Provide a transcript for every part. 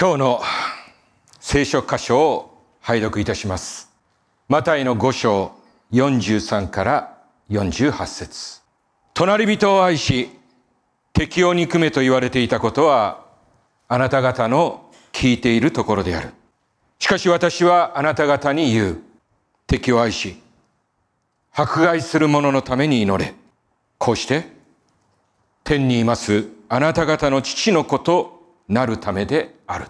今日の聖書箇所を拝読いたします。マタイの5章43から48節隣人を愛し、敵を憎めと言われていたことは、あなた方の聞いているところである。しかし私はあなた方に言う。敵を愛し、迫害する者のために祈れ。こうして、天にいますあなた方の父の子となるためである。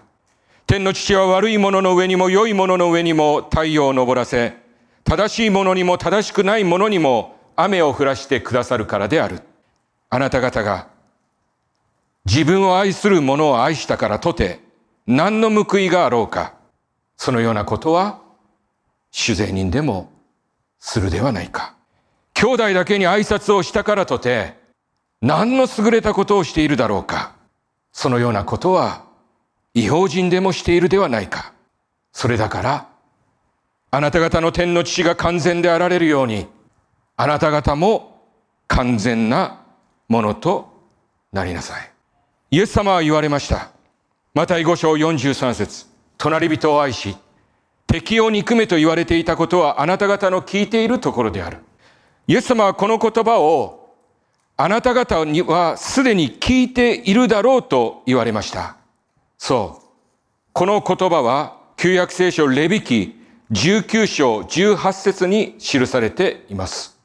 天の父は悪い者のの上にも良い者のの上にも太陽を昇らせ、正しい者にも正しくない者にも雨を降らしてくださるからである。あなた方が自分を愛する者を愛したからとて何の報いがあろうか。そのようなことは主税人でもするではないか。兄弟だけに挨拶をしたからとて何の優れたことをしているだろうか。そのようなことは違法人でもしているではないか。それだから、あなた方の天の父が完全であられるように、あなた方も完全なものとなりなさい。イエス様は言われました。マタイ5章43節隣人を愛し、敵を憎めと言われていたことはあなた方の聞いているところである。イエス様はこの言葉をあなた方にはすでに聞いているだろうと言われました。そう。この言葉は旧約聖書レビキ19章18節に記されています。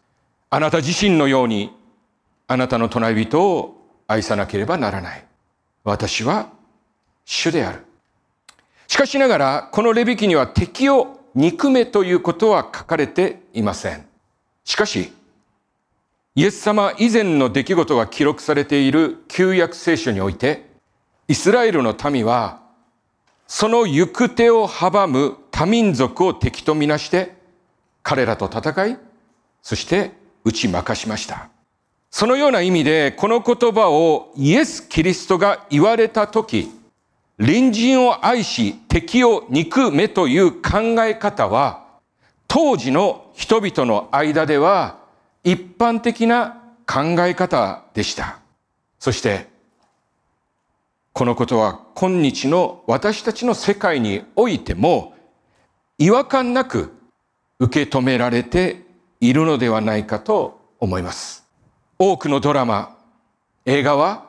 あなた自身のようにあなたの隣人を愛さなければならない。私は主である。しかしながら、このレビキには敵を憎めということは書かれていません。しかし、イエス様以前の出来事が記録されている旧約聖書において、イスラエルの民は、その行く手を阻む多民族を敵とみなして、彼らと戦い、そして打ち負かしました。そのような意味で、この言葉をイエス・キリストが言われたとき、隣人を愛し敵を憎めという考え方は、当時の人々の間では一般的な考え方でした。そして、このことは今日の私たちの世界においても違和感なく受け止められているのではないかと思います。多くのドラマ、映画は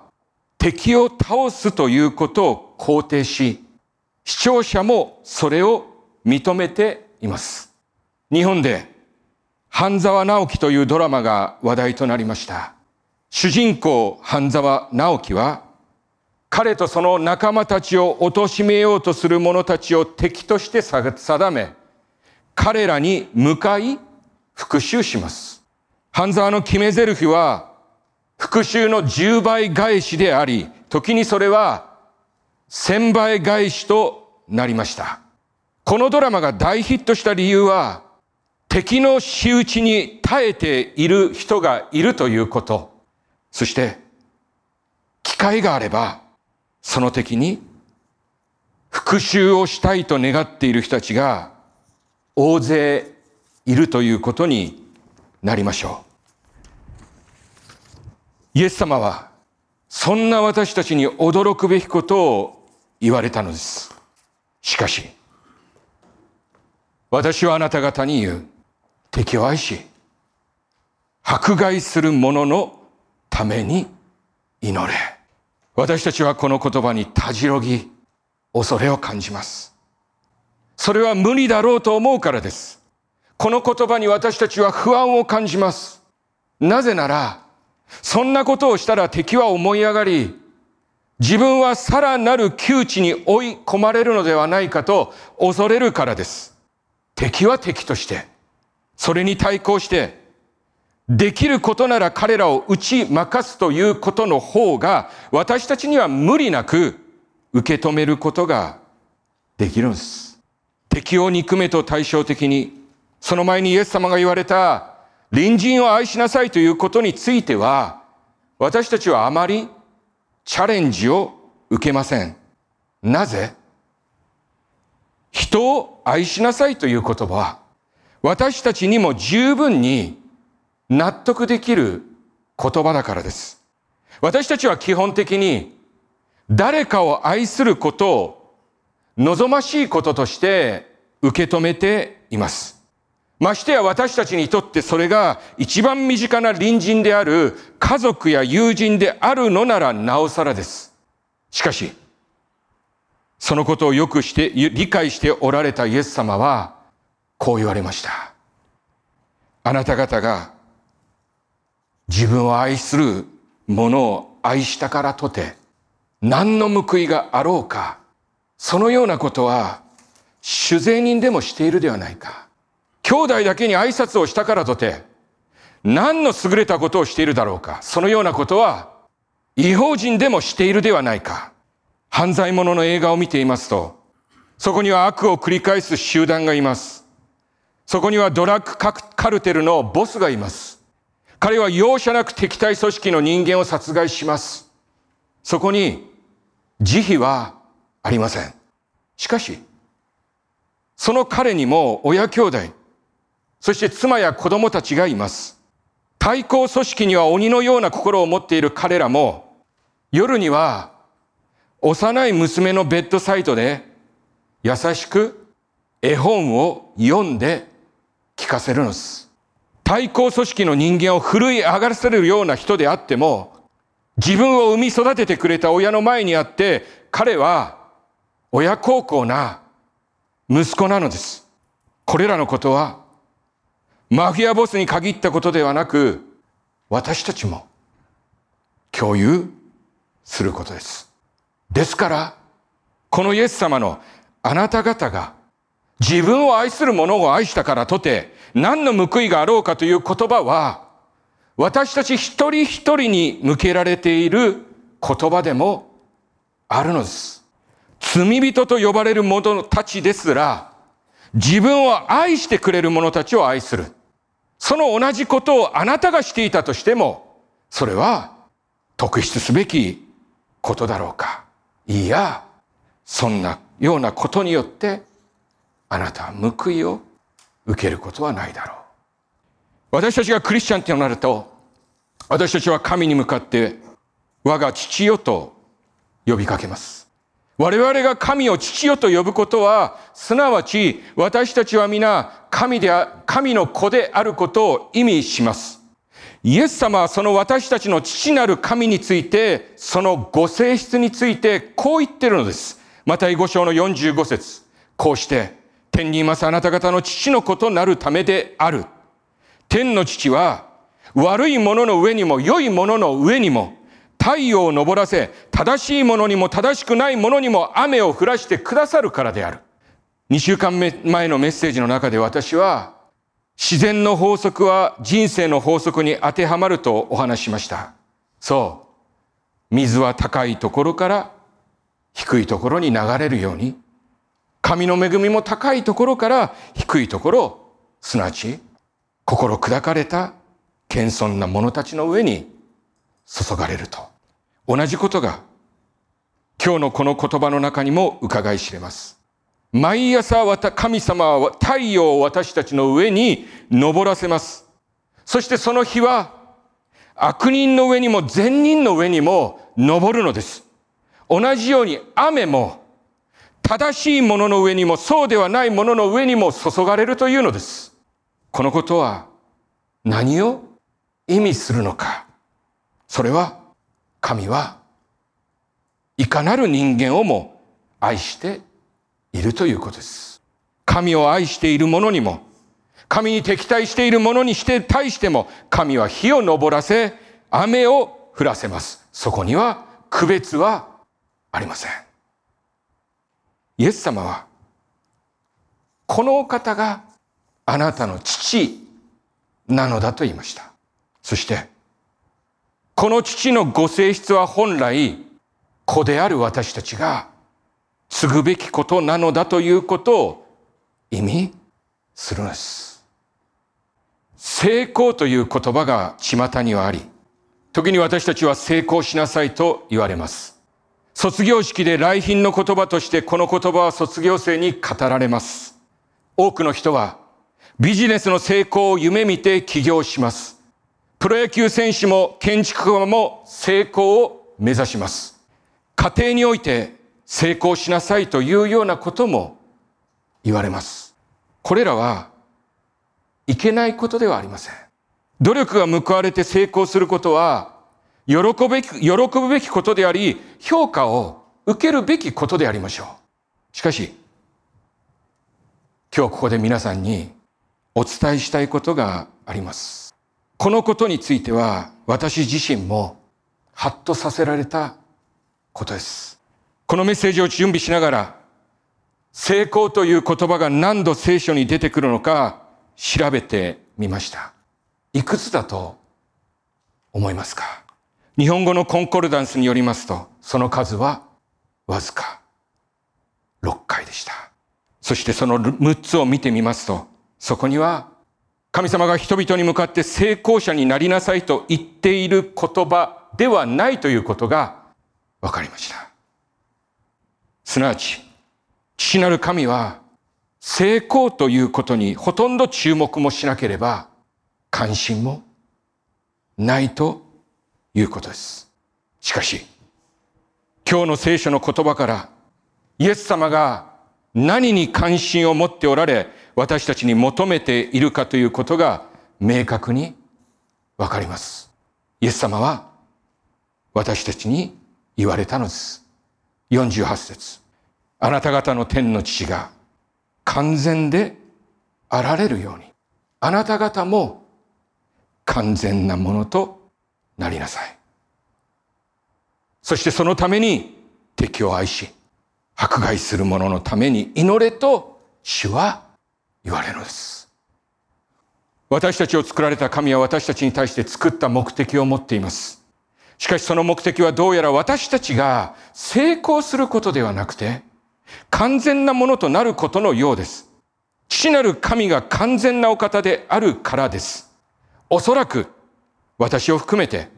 敵を倒すということを肯定し、視聴者もそれを認めています。日本で半沢直樹というドラマが話題となりました。主人公半沢直樹は彼とその仲間たちを貶めようとする者たちを敵として定め、彼らに向かい復讐します。半沢の決め台詞は復讐の10倍返しであり、時にそれは1000倍返しとなりました。このドラマが大ヒットした理由は、敵の仕打ちに耐えている人がいるということ。そして、機会があれば、その敵に復讐をしたいと願っている人たちが大勢いるということになりましょう。イエス様はそんな私たちに驚くべきことを言われたのです。しかし、私はあなた方に言う。敵を愛し、迫害する者のために祈れ。私たちはこの言葉にたじろぎ、恐れを感じます。それは無理だろうと思うからです。この言葉に私たちは不安を感じます。なぜなら、そんなことをしたら敵は思い上がり、自分はさらなる窮地に追い込まれるのではないかと恐れるからです。敵は敵として、それに対抗して、できることなら彼らを打ち負かすということの方が、私たちには無理なく受け止めることができるんです。敵を憎めと対照的に、その前にイエス様が言われた、隣人を愛しなさいということについては、私たちはあまりチャレンジを受けません。なぜ？人を愛しなさいという言葉は、私たちにも十分に納得できる言葉だからです。私たちは基本的に誰かを愛することを望ましいこととして受け止めています。ましてや私たちにとってそれが一番身近な隣人である家族や友人であるのならなおさらです。しかし、そのことをよくして、理解しておられたイエス様は、こう言われました。あなた方が自分を愛する者を愛したからとて、何の報いがあろうか、そのようなことは、主税人でもしているではないか。兄弟だけに挨拶をしたからとて、何の優れたことをしているだろうか。そのようなことは、違法人でもしているではないか。犯罪者の映画を見ていますと、そこには悪を繰り返す集団がいます。そこにはドラッグカルテルのボスがいます。彼は容赦なく敵対組織の人間を殺害します。そこに慈悲はありません。しかし、その彼にも親兄弟、そして妻や子供たちがいます。対抗組織には鬼のような心を持っている彼らも、夜には幼い娘のベッドサイトで優しく絵本を読んで聞かせるのです。対抗組織の人間を奮い上がらせるような人であっても、自分を産み育ててくれた親の前にあって、彼は親孝行な息子なのです。これらのことは、マフィアボスに限ったことではなく、私たちも共有することです。ですから、このイエス様のあなた方が自分を愛する者を愛したからとて何の報いがあろうかという言葉は私たち一人一人に向けられている言葉でもあるのです。罪人と呼ばれる者たちですら自分を愛してくれる者たちを愛する。その同じことをあなたがしていたとしてもそれは特筆すべきことだろうか。いや、そんなようなことによって、あなたは報いを受けることはないだろう。私たちがクリスチャンってなると、私たちは神に向かって、我が父よと呼びかけます。我々が神を父よと呼ぶことは、すなわち私たちは皆神であ、神の子であることを意味します。イエス様はその私たちの父なる神について、そのご性質についてこう言ってるのです。また、五章の45節こうして、天にいますあなた方の父の子となるためである。天の父は、悪いものの上にも良いものの上にも、太陽を昇らせ、正しいものにも正しくないものにも雨を降らしてくださるからである。2週間前のメッセージの中で私は、自然の法則は人生の法則に当てはまるとお話しました。そう。水は高いところから低いところに流れるように、神の恵みも高いところから低いところ、すなわち心砕かれた謙遜な者たちの上に注がれると。同じことが今日のこの言葉の中にも伺い知れます。毎朝神様は太陽を私たちの上に昇らせます。そしてその日は悪人の上にも善人の上にも昇るのです。同じように雨も正しいものの上にもそうではないものの上にも注がれるというのです。このことは何を意味するのか。それは神はいかなる人間をも愛しているということです。神を愛している者にも、神に敵対している者にして対しても、神は火を昇らせ、雨を降らせます。そこには区別はありません。イエス様は、このお方があなたの父なのだと言いました。そして、この父のご性質は本来、子である私たちが継ぐべきことなのだということを意味するのです。成功という言葉が巷にはあり、時に私たちは成功しなさいと言われます。卒業式で来賓の言葉としてこの言葉は卒業生に語られます。多くの人はビジネスの成功を夢見て起業します。プロ野球選手も建築家も成功を目指します。家庭において成功しなさいというようなことも言われます。これらはいけないことではありません。努力が報われて成功することは、喜ぶべき、喜ぶべきことであり、評価を受けるべきことでありましょう。しかし、今日ここで皆さんにお伝えしたいことがあります。このことについては私自身もハッとさせられたことです。このメッセージを準備しながら成功という言葉が何度聖書に出てくるのか調べてみました。いくつだと思いますか？日本語のコンコルダンスによりますと、その数はわずか6回でした。そしてその6つを見てみますと、そこには神様が人々に向かって成功者になりなさいと言っている言葉ではないということが分かりました。すなわち、父なる神は成功ということにほとんど注目もしなければ関心もないということです。しかし、今日の聖書の言葉からイエス様が何に関心を持っておられ、私たちに求めているかということが明確にわかります。イエス様は私たちに言われたのです。48節あなた方の天の父が完全であられるように、あなた方も完全なものとなりなさい。そしてそのために敵を愛し、迫害する者のために祈れと主は言われるのです。私たちを作られた神は私たちに対して作った目的を持っています。しかしその目的はどうやら私たちが成功することではなくて、完全なものとなることのようです。父なる神が完全なお方であるからです。おそらく私を含めて、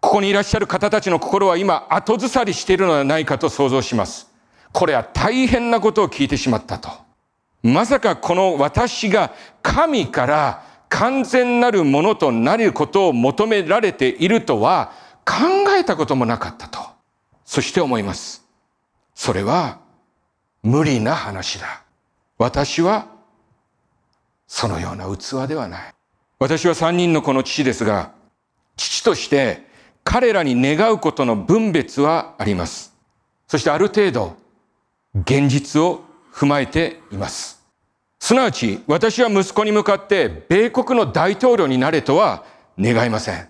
ここにいらっしゃる方たちの心は今後ずさりしているのではないかと想像します。これは大変なことを聞いてしまったと。まさかこの私が神から完全なるものとなることを求められているとは考えたこともなかったと。そして思います。それは無理な話だ。私はそのような器ではない。私は三人の子の父ですが、父として彼らに願うことの分別はあります。そしてある程度現実を踏まえています。すなわち、私は息子に向かって米国の大統領になれとは願いません。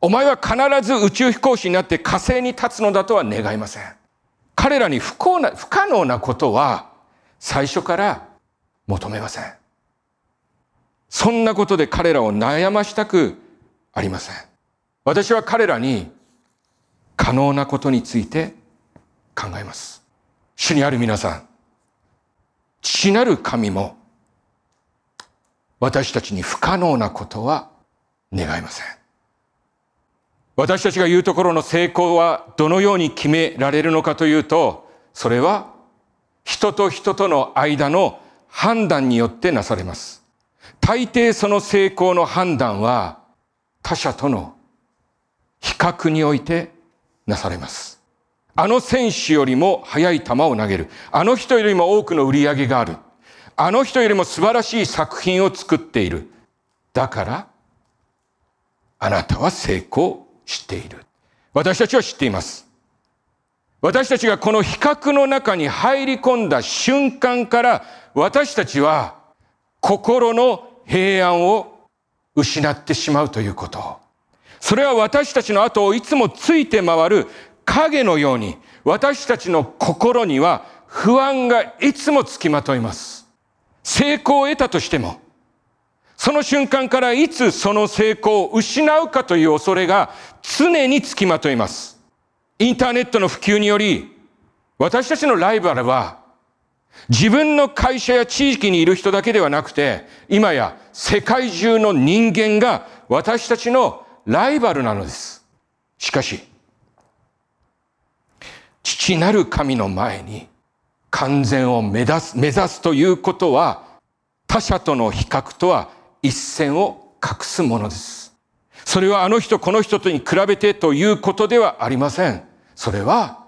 お前は必ず宇宙飛行士になって火星に立つのだとは願いません。彼らに不幸な、不可能なことは最初から求めません。そんなことで彼らを悩ましたくありません。私は彼らに可能なことについて考えます。主にある皆さん、父なる神も私たちに不可能なことは願いません。私たちが言うところの成功はどのように決められるのかというと、それは人と人との間の判断によってなされます。大抵その成功の判断は他者との比較においてなされます。あの選手よりも速い球を投げる。あの人よりも多くの売り上げがある。あの人よりも素晴らしい作品を作っている。だから、あなたは成功している。私たちは知っています。私たちがこの比較の中に入り込んだ瞬間から私たちは心の平安を失ってしまうということ。それは私たちの後をいつもついて回る影のように私たちの心には不安がいつもつきまといます。成功を得たとしても、その瞬間からいつその成功を失うかという恐れが常につきまといます。インターネットの普及により、私たちのライバルは、自分の会社や地域にいる人だけではなくて、今や世界中の人間が私たちのライバルなのです。しかし、父なる神の前に完全を目指す、目指すということは、他者との比較とは一線を画すものです。それはあの人この人とに比べてということではありません。それは、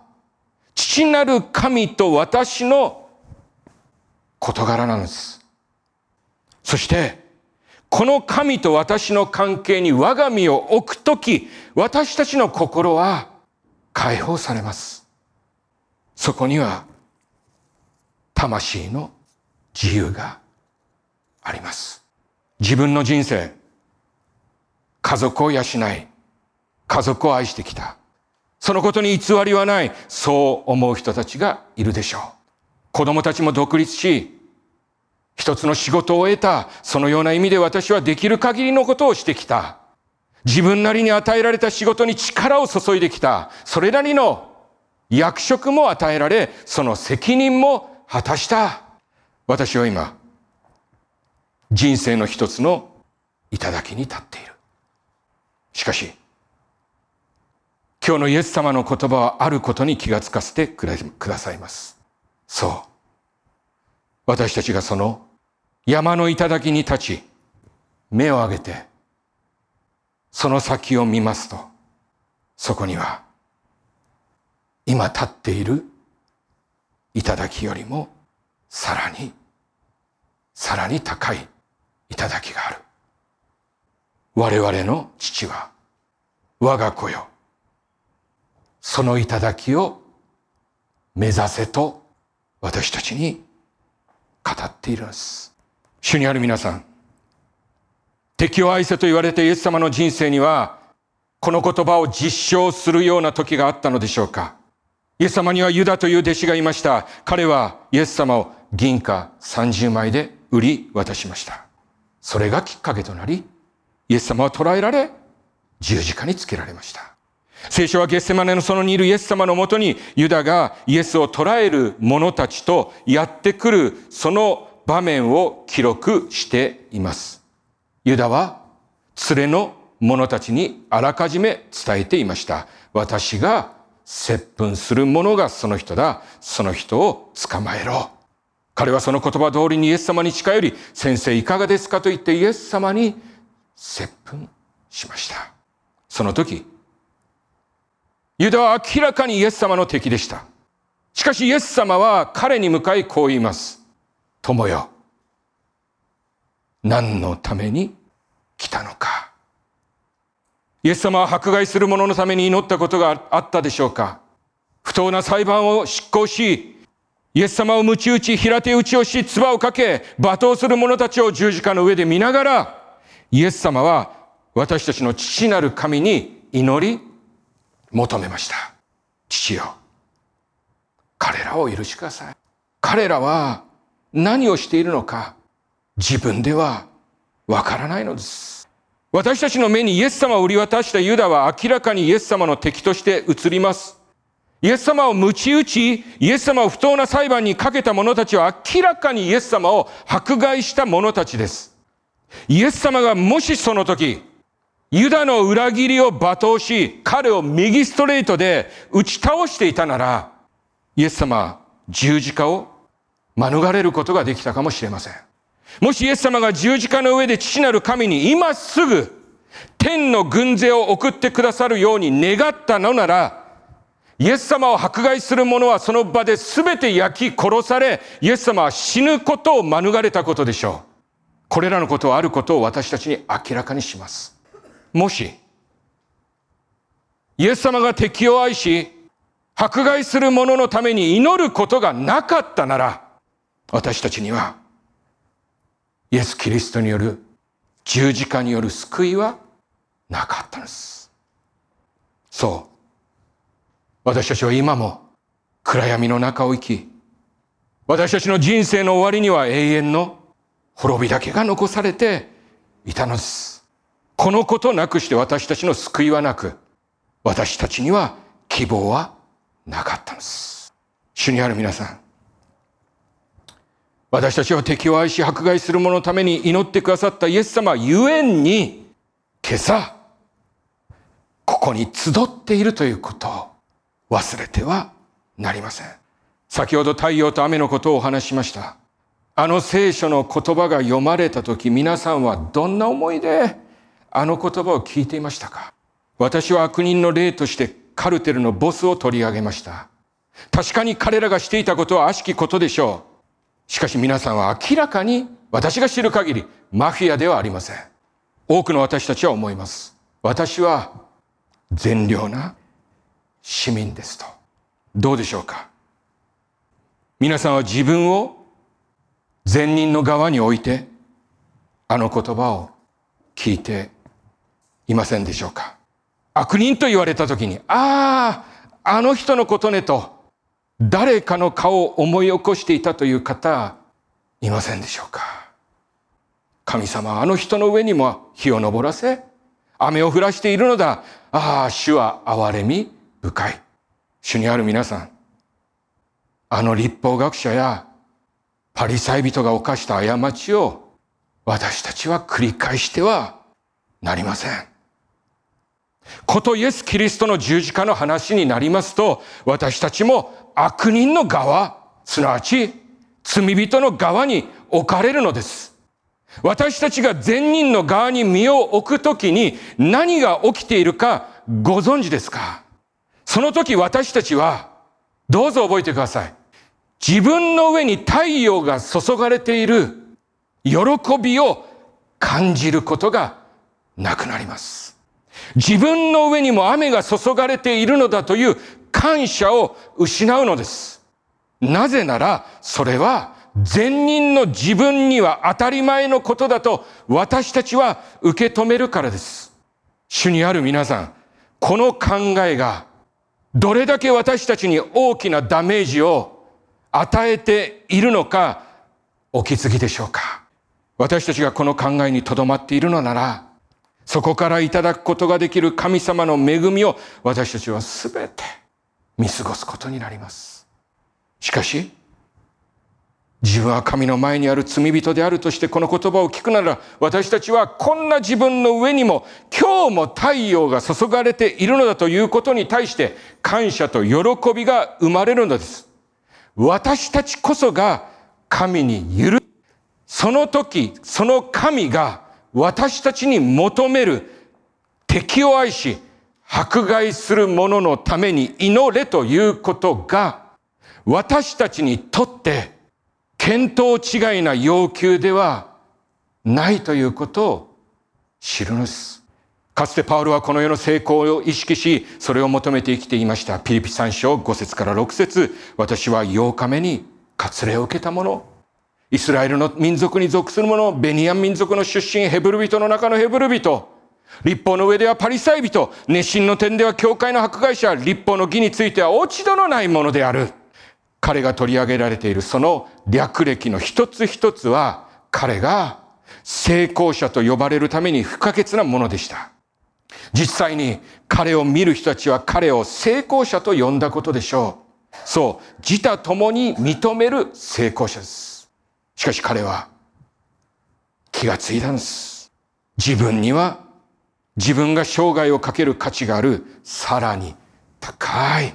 父なる神と私の事柄なんです。そして、この神と私の関係に我が身を置くとき、私たちの心は解放されます。そこには、魂の自由があります。自分の人生、家族を養い、家族を愛してきた。そのことに偽りはない、そう思う人たちがいるでしょう。子供たちも独立し、一つの仕事を得た、そのような意味で私はできる限りのことをしてきた。自分なりに与えられた仕事に力を注いできた。それなりの役職も与えられ、その責任も果たした。私は今、人生の一つの頂に立っている。しかし、今日のイエス様の言葉はあることに気がつかせてくださいます。そう。私たちがその山の頂に立ち、目を上げて、その先を見ますと、そこには、今立っている頂よりも、さらに、さらに高い頂がある。我々の父は、我が子よ。その頂を目指せと私たちに語っているんです。主にある皆さん、敵を愛せと言われてイエス様の人生には、この言葉を実証するような時があったのでしょうかイエス様にはユダという弟子がいました。彼はイエス様を銀貨30枚で売り渡しました。それがきっかけとなり、イエス様は捕らえられ、十字架につけられました。聖書はゲッセマネのそのにいるイエス様のもとにユダがイエスを捕らえる者たちとやってくるその場面を記録しています。ユダは連れの者たちにあらかじめ伝えていました。私が接吻する者がその人だ。その人を捕まえろ。彼はその言葉通りにイエス様に近寄り、先生いかがですかと言ってイエス様に接吻しました。その時、ユダは明らかにイエス様の敵でした。しかしイエス様は彼に向かいこう言います。友よ。何のために来たのか。イエス様は迫害する者のために祈ったことがあったでしょうか不当な裁判を執行し、イエス様を鞭打ち、平手打ちをし、唾をかけ、罵倒する者たちを十字架の上で見ながら、イエス様は私たちの父なる神に祈り、求めました。父よ、彼らを許しください。彼らは何をしているのか自分ではわからないのです。私たちの目にイエス様を売り渡したユダは明らかにイエス様の敵として映ります。イエス様を鞭打ち、イエス様を不当な裁判にかけた者たちは明らかにイエス様を迫害した者たちです。イエス様がもしその時、ユダの裏切りを罵倒し、彼を右ストレートで打ち倒していたなら、イエス様は十字架を免れることができたかもしれません。もしイエス様が十字架の上で父なる神に今すぐ天の軍勢を送ってくださるように願ったのなら、イエス様を迫害する者はその場で全て焼き殺され、イエス様は死ぬことを免れたことでしょう。これらのことはあることを私たちに明らかにします。もし、イエス様が敵を愛し、迫害する者のために祈ることがなかったなら、私たちには、イエス・キリストによる十字架による救いはなかったのです。そう。私たちは今も暗闇の中を生き、私たちの人生の終わりには永遠の滅びだけが残されていたのです。このことなくして私たちの救いはなく、私たちには希望はなかったのです。主にある皆さん、私たちは敵を愛し迫害する者のために祈ってくださったイエス様ゆえんに、今朝、ここに集っているということを忘れてはなりません。先ほど太陽と雨のことをお話しました。あの聖書の言葉が読まれた時、皆さんはどんな思いであの言葉を聞いていましたか？私は悪人の例としてカルテルのボスを取り上げました。確かに彼らがしていたことは悪しきことでしょう。しかし皆さんは明らかに私が知る限りマフィアではありません。多くの私たちは思います。私は善良な市民ですと。どうでしょうか？皆さんは自分を善人の側に置いてあの言葉を聞いていませんでしょうか？悪人と言われた時に、ああ、あの人のことねと誰かの顔を思い起こしていたという方いませんでしょうか？神様はあの人の上にも火を昇らせ雨を降らしているのだ。ああ主は憐れみ深い。主にある皆さんあの立法学者やパリサイ人が犯した過ちを私たちは繰り返してはなりません。ことイエス・キリストの十字架の話になりますと、私たちも悪人の側、すなわち罪人の側に置かれるのです。私たちが善人の側に身を置くときに何が起きているかご存知ですか？その時私たちは、どうぞ覚えてください。自分の上に太陽が注がれている喜びを感じることがなくなります。自分の上にも雨が注がれているのだという感謝を失うのです。なぜなら、それは善人の自分には当たり前のことだと私たちは受け止めるからです。主にある皆さん、この考えがどれだけ私たちに大きなダメージを与えているのかお気づきでしょうか？私たちがこの考えにとどまっているのならそこからいただくことができる神様の恵みを私たちはすべて見過ごすことになります。しかし、自分は神の前にある罪人であるとしてこの言葉を聞くなら私たちはこんな自分の上にも今日も太陽が注がれているのだということに対して感謝と喜びが生まれるのです。私たちこそが神に許その時、その神が私たちに求める敵を愛し、迫害する者のために祈れということが、私たちにとって見当違いな要求ではないということを知るのです。かつてパウロはこの世の成功を意識し、それを求めて生きていました。ピリピ3章5節から6節私は8日目に割礼を受けたもの。イスラエルの民族に属する者、ベニヤン民族の出身、ヘブル人の中のヘブル人、立法の上ではパリサイ人、熱心の点では教会の迫害者、立法の義については落ち度のないものである。彼が取り上げられているその略歴の一つ一つは、彼が成功者と呼ばれるために不可欠なものでした。実際に彼を見る人たちは彼を成功者と呼んだことでしょう。そう、自他共に認める成功者です。しかし彼は気がついたんです。自分には自分が生涯をかける価値があるさらに高い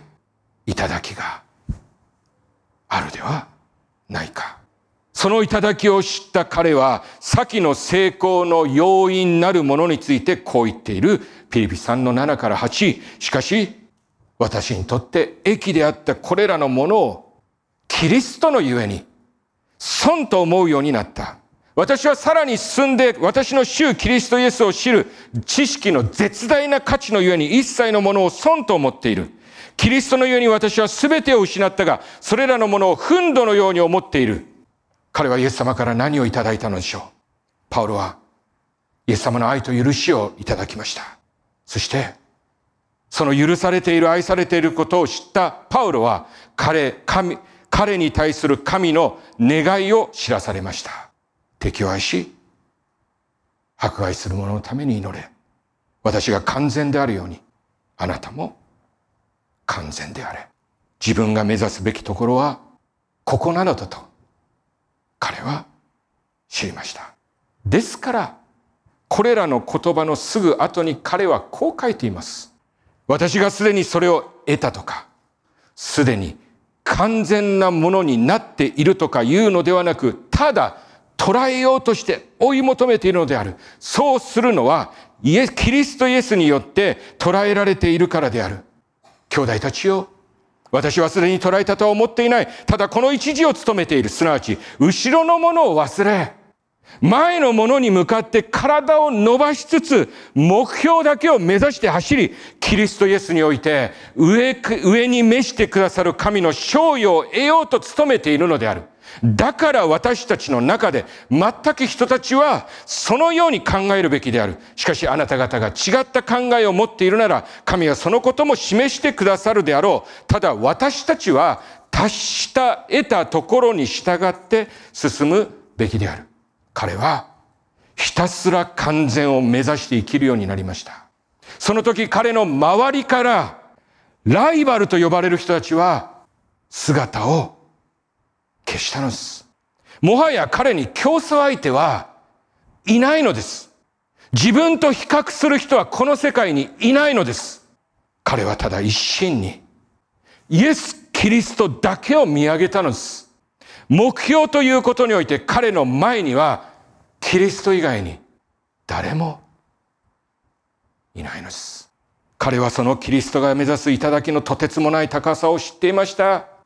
頂きがあるではないか。その頂きを知った彼は先の成功の要因なるものについてこう言っているピリピ3の7から8。しかし私にとって益であったこれらのものをキリストのゆえに損と思うようになった。私はさらに進んで私の主キリストイエスを知る知識の絶大な価値のゆえに一切のものを損と思っている。キリストのゆえに私は全てを失ったが、それらのものを憤怒のように思っている。彼はイエス様から何をいただいたのでしょう？パウロはイエス様の愛と許しをいただきました。そして、その許されている愛されていることを知ったパウロは彼、神、彼に対する神の願いを知らされました。敵を愛し、迫害する者のために祈れ。私が完全であるように、あなたも完全であれ。自分が目指すべきところは、ここなのだと、彼は知りました。ですから、これらの言葉のすぐ後に彼はこう書いています。私がすでにそれを得たとか、すでに完全なものになっているとかいうのではなく、ただ捉えようとして追い求めているのである。そうするのは、イエス、キリストイエスによって捉えられているからである。兄弟たちよ、私はすでに捉えたとは思っていない。ただこの一時を務めている。すなわち、後ろのものを忘れ、前のものに向かって体を伸ばしつつ、目標だけを目指して走り、キリストイエスにおいて、上、上に召してくださる神の賞与を得ようと努めているのである。だから私たちの中で全く人たちはそのように考えるべきである。しかしあなた方が違った考えを持っているなら神はそのことも示してくださるであろう。ただ私たちは達した得たところに従って進むべきである。彼はひたすら完全を目指して生きるようになりました。その時彼の周りからライバルと呼ばれる人たちは姿を消したのです。もはや彼に競争相手はいないのです。自分と比較する人はこの世界にいないのです。彼はただ一心にイエス・キリストだけを見上げたのです。目標ということにおいて彼の前にはキリスト以外に誰もいないのです。彼はそのキリストが目指す頂のとてつもない高さを知っていました。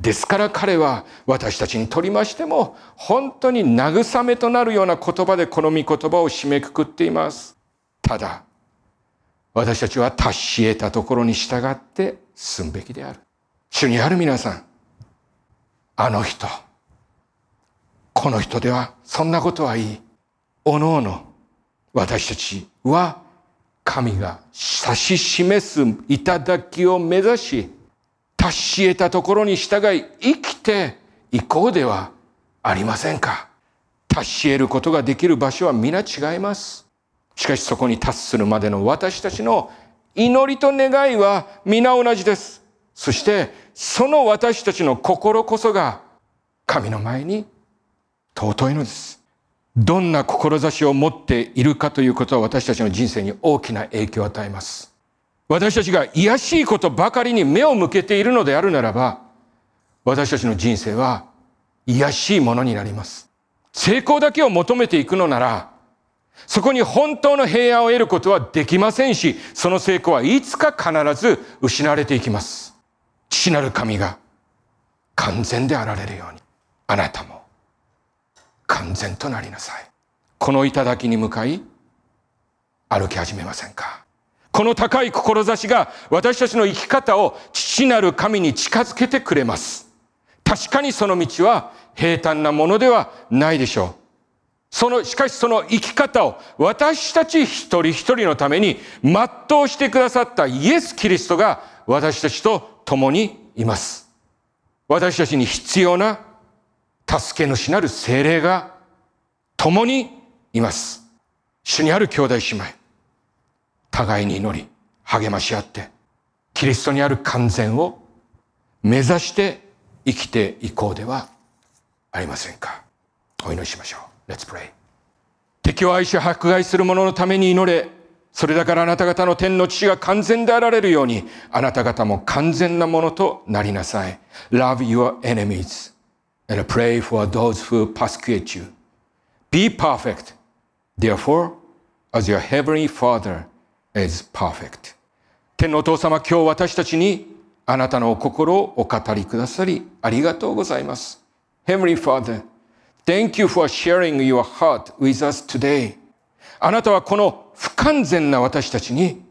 ですから彼は私たちにとりましても本当に慰めとなるような言葉でこの御言葉を締めくくっています。ただ、私たちは達し得たところに従って進むべきである。主にある皆さん、あの人、この人ではそんなことはいい。おのおの私たちは神が指し示す頂を目指し、達し得たところに従い生きていこうではありませんか。達し得ることができる場所は皆違います。しかしそこに達するまでの私たちの祈りと願いは皆同じです。そしてその私たちの心こそが神の前に尊いのです。どんな志を持っているかということは私たちの人生に大きな影響を与えます。私たちが癒しいことばかりに目を向けているのであるならば、私たちの人生は癒しいものになります。成功だけを求めていくのなら、そこに本当の平安を得ることはできませんし、その成功はいつか必ず失われていきます。父なる神が完全であられるように、あなたも完全となりなさい。この頂に向かい、歩き始めませんか？この高い志が私たちの生き方を父なる神に近づけてくれます。確かにその道は平坦なものではないでしょう。その、しかしその生き方を私たち一人一人のために全うしてくださったイエス・キリストが私たちと共にいます。私たちに必要な助け主なる精霊が共にいます。主にある兄弟姉妹。互いに祈り、励まし合って、キリストにある完全を目指して生きていこうではありませんか。お祈りしましょう。Let's pray. 敵を愛し迫害する者のために祈れ。それだからあなた方の天の父が完全であられるように、あなた方も完全なものとなりなさい。Love your enemies and pray for those who persecute you. Be perfect, therefore, as your heavenly Father is perfect. 天のお父様、今日私たちにあなたのお心をお語りくださり、ありがとうございます。Heavenly Father, thank you for sharing your heart with us today. あなたはこの不完全な私たちに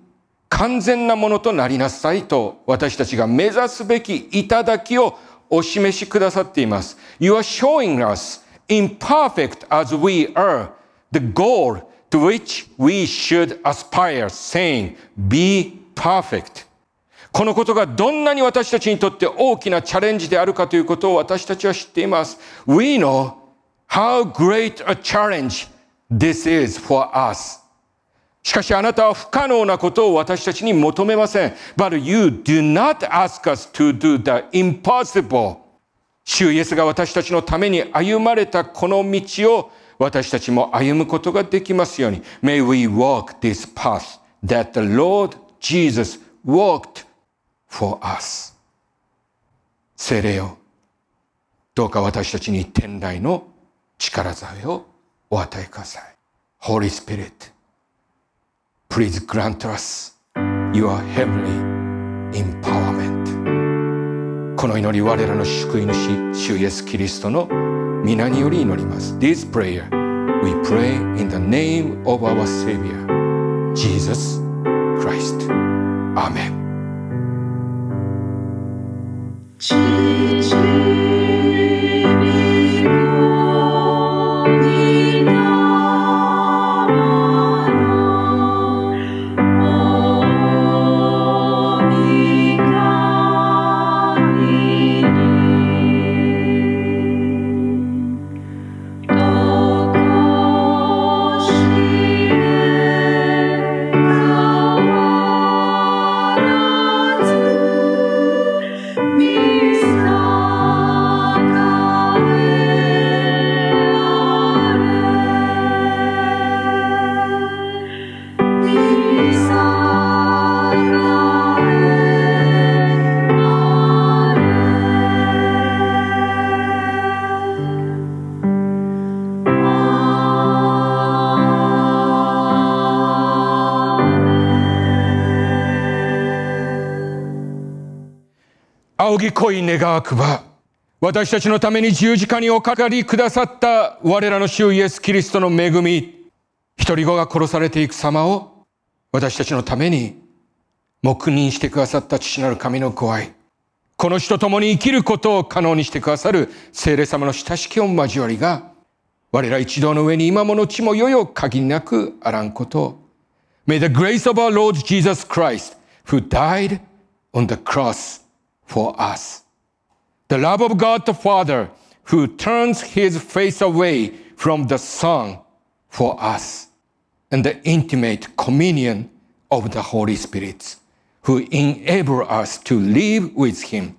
完全なものとなりなさいと私たちが目指すべき頂をお示しくださっています。You are showing us imperfect as we are the goal to which we should aspire, saying, be perfect. このことがどんなに私たちにとって大きなチャレンジであるかということを私たちは知っています。We know how great a challenge this is for us. しかしあなたは不可能なことを私たちに求めません。But you do not ask us to do the impossible. 主イエスが私たちのために歩まれたこの道を私たちも歩むことができますように。May we walk this path that the Lord Jesus walked for us. 聖霊よ、どうか私たちに天来の力添えをお与えください。Holy Spirit, please grant us your heavenly empowerment. この祈り我らの救い主主イエスキリストの皆により祈ります This prayer we pray in the name of our Savior Jesus Christ Amen 仰ぎ恋願わくば、私たちのために十字架におかかりくださった我らの主イエス・キリストの恵み、一人子が殺されていく様を私たちのために黙認してくださった父なる神のご愛、この人と共に生きることを可能にしてくださる聖霊様の親しき御交わりが、我ら一同の上に今もの地もよよ限りなくあらんことを。May the grace of our Lord Jesus Christ, who died on the cross for us. The love of God the Father, who turns his face away from the Son for us, and the intimate communion of the Holy Spirit, who enable us to live with him,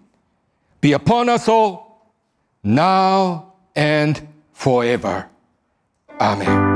be upon us all, now and forever. Amen.